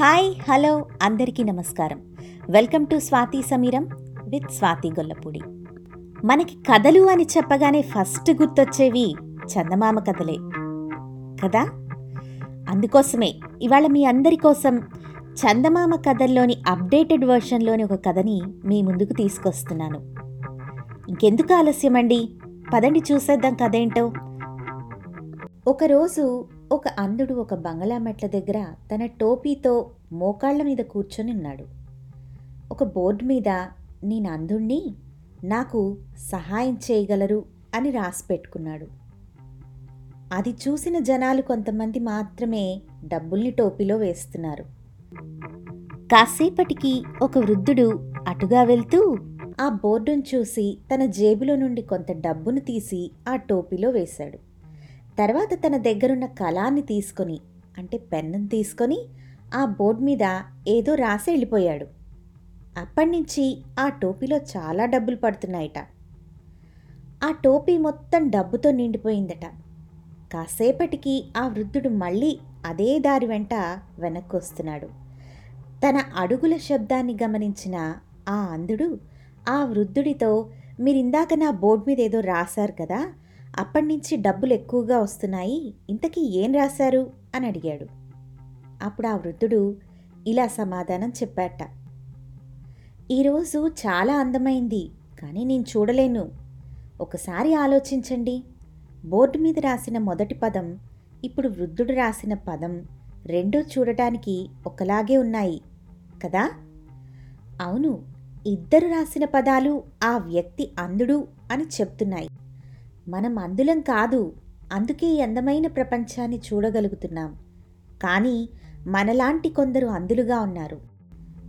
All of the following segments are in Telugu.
హాయ్ హలో అందరికీ నమస్కారం. Welcome to Swathi Sameeram with Swathi Gollapudi. మనకి కథలు అని చెప్పగానే ఫస్ట్ గుర్తొచ్చేవి చందమామ కథలే. కదా? అందుకోసమే ఇవాళ మీ అందరి కోసం చందమామ కథల్లోని అప్డేటెడ్ వర్షన్లోని ఒక కథని మీ ముందుకు తీసుకొస్తున్నాను. ఇంకెందుకు ఆలస్యమండి? పదండి చూసేద్దాం కథ ఏంటో. ఒకరోజు ఒక అంధుడు ఒక బంగళా మెట్ల దగ్గర తన టోపీతో మోకాళ్ళ మీద కూర్చొని ఉన్నాడు. ఒక బోర్డు మీద నేను అంధుణ్ణి నాకు సహాయం చేయగలరు అని రాసి పెట్టుకున్నాడు. అది చూసిన జనాలు కొంతమంది మాత్రమే డబ్బుల్ని టోపీలో వేస్తున్నారు. కాసేపటికి ఒక వృద్ధుడు అటుగా వెళ్తూ ఆ బోర్డును చూసి తన జేబులో నుండి కొంత డబ్బును తీసి ఆ టోపీలో వేశాడు. తర్వాత తన దగ్గరున్న కళాన్ని తీసుకొని అంటే పెన్ను తీసుకొని ఆ బోర్డు మీద ఏదో రాసి వెళ్ళిపోయాడు. అప్పటినుంచి ఆ టోపీలో చాలా డబ్బులు పడుతున్నాయట. ఆ టోపీ మొత్తం డబ్బుతో నిండిపోయిందట. కాసేపటికి ఆ వృద్ధుడు మళ్ళీ అదే దారి వెంట వెనక్కి వస్తున్నాడు తన అడుగుల శబ్దాన్ని గమనించిన ఆ అంధుడు ఆ వృద్ధుడితో మీరిందాక నా బోర్డు మీద ఏదో రాశారు కదా అప్పటి నుంచి డబ్బులు ఎక్కువగా వస్తున్నాయి ఇంతకీ ఏం రాశారు? అని అడిగాడు. అప్పుడు ఆ వృద్ధుడు ఇలా సమాధానం చెప్పాట. ఈరోజు చాలా అందమైంది కానీ నేను చూడలేను. ఒకసారి ఆలోచించండి. బోర్డు మీద రాసిన మొదటి పదం ఇప్పుడు వృద్ధుడు రాసిన పదం రెండూ చూడటానికి ఒకలాగే ఉన్నాయి కదా? అవును ఇద్దరు రాసిన పదాలు ఆ వ్యక్తి అందుడు అని చెప్తున్నాయి. మనం అందులం కాదు అందుకే ఈ అందమైన ప్రపంచాన్ని చూడగలుగుతున్నాం. కానీ మనలాంటి కొందరు అందులుగా ఉన్నారు.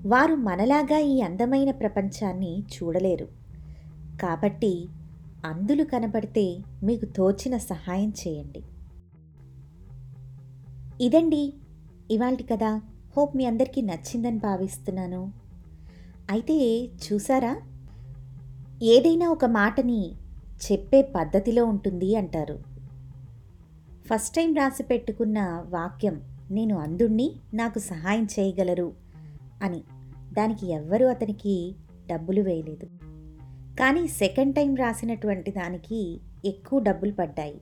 వారు మనలాగా ఈ అందమైన ప్రపంచాన్ని చూడలేరు. కాబట్టి అందులు కనబడితే మీకు తోచిన సహాయం చేయండి. ఇదండి ఇవాళ కదా హోప్ మీ అందరికీ నచ్చిందని భావిస్తున్నాను. అయితే చూసారా? ఏదైనా ఒక మాటని చెప్పే పద్ధతిలో ఉంటుంది అంటారు. ఫస్ట్ టైం రాసి పెట్టుకున్న వాక్యం నేను అందుణ్ణి నాకు సహాయం చేయగలరు అని. దానికి ఎవ్వరూ అతనికి డబ్బులు వేయలేదు. కానీ సెకండ్ టైం రాసినటువంటి దానికి ఎక్కువ డబ్బులు పడ్డాయి.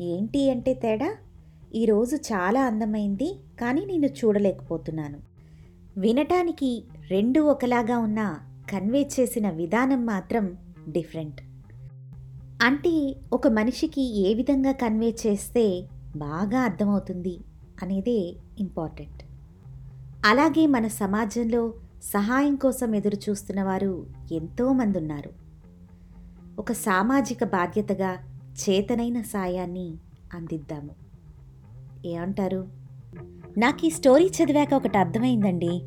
ఏంటి అంటే తేడా? ఈరోజు చాలా అందమైంది కానీ నేను చూడలేకపోతున్నాను. వినటానికి రెండు ఒకలాగా ఉన్న కన్వే చేసిన విధానం మాత్రం డిఫరెంట్. అంటే ఒక మనిషికి ఏ విధంగా కన్వే చేస్తే బాగా అర్థమవుతుంది అనేదే ఇంపార్టెంట్. అలాగే మన సమాజంలో సహాయం కోసం ఎదురు చూస్తున్న వారు ఎంతోమంది ఉన్నారు ఒక సామాజిక బాధ్యతగా చేతనైన సాయాన్ని అందిద్దాము. ఏమంటారు? నాకు ఈ స్టోరీ చదివాక ఒకటి అర్థమైందండి.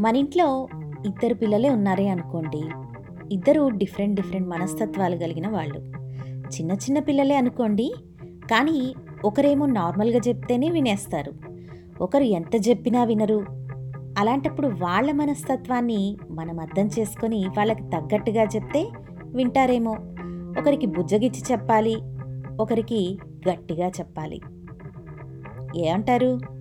మన ఇంట్లో ఇద్దరు పిల్లలే ఉన్నారే అనుకోండి ఇద్దరు డిఫరెంట్ డిఫరెంట్ మనస్తత్వాలు కలిగిన వాళ్ళు. చిన్న చిన్న పిల్లలే అనుకోండి కానీ ఒకరేమో నార్మల్గా చెప్తేనే వినేస్తారు. ఒకరు ఎంత చెప్పినా వినరు. అలాంటప్పుడు వాళ్ళ మనస్తత్వాన్ని మనం అర్థం చేసుకొని వాళ్ళకి తగ్గట్టుగా చెప్తే వింటారేమో. ఒకరికి బుజ్జగిచ్చి చెప్పాలి ఒకరికి గట్టిగా చెప్పాలి. ఏమంటారు?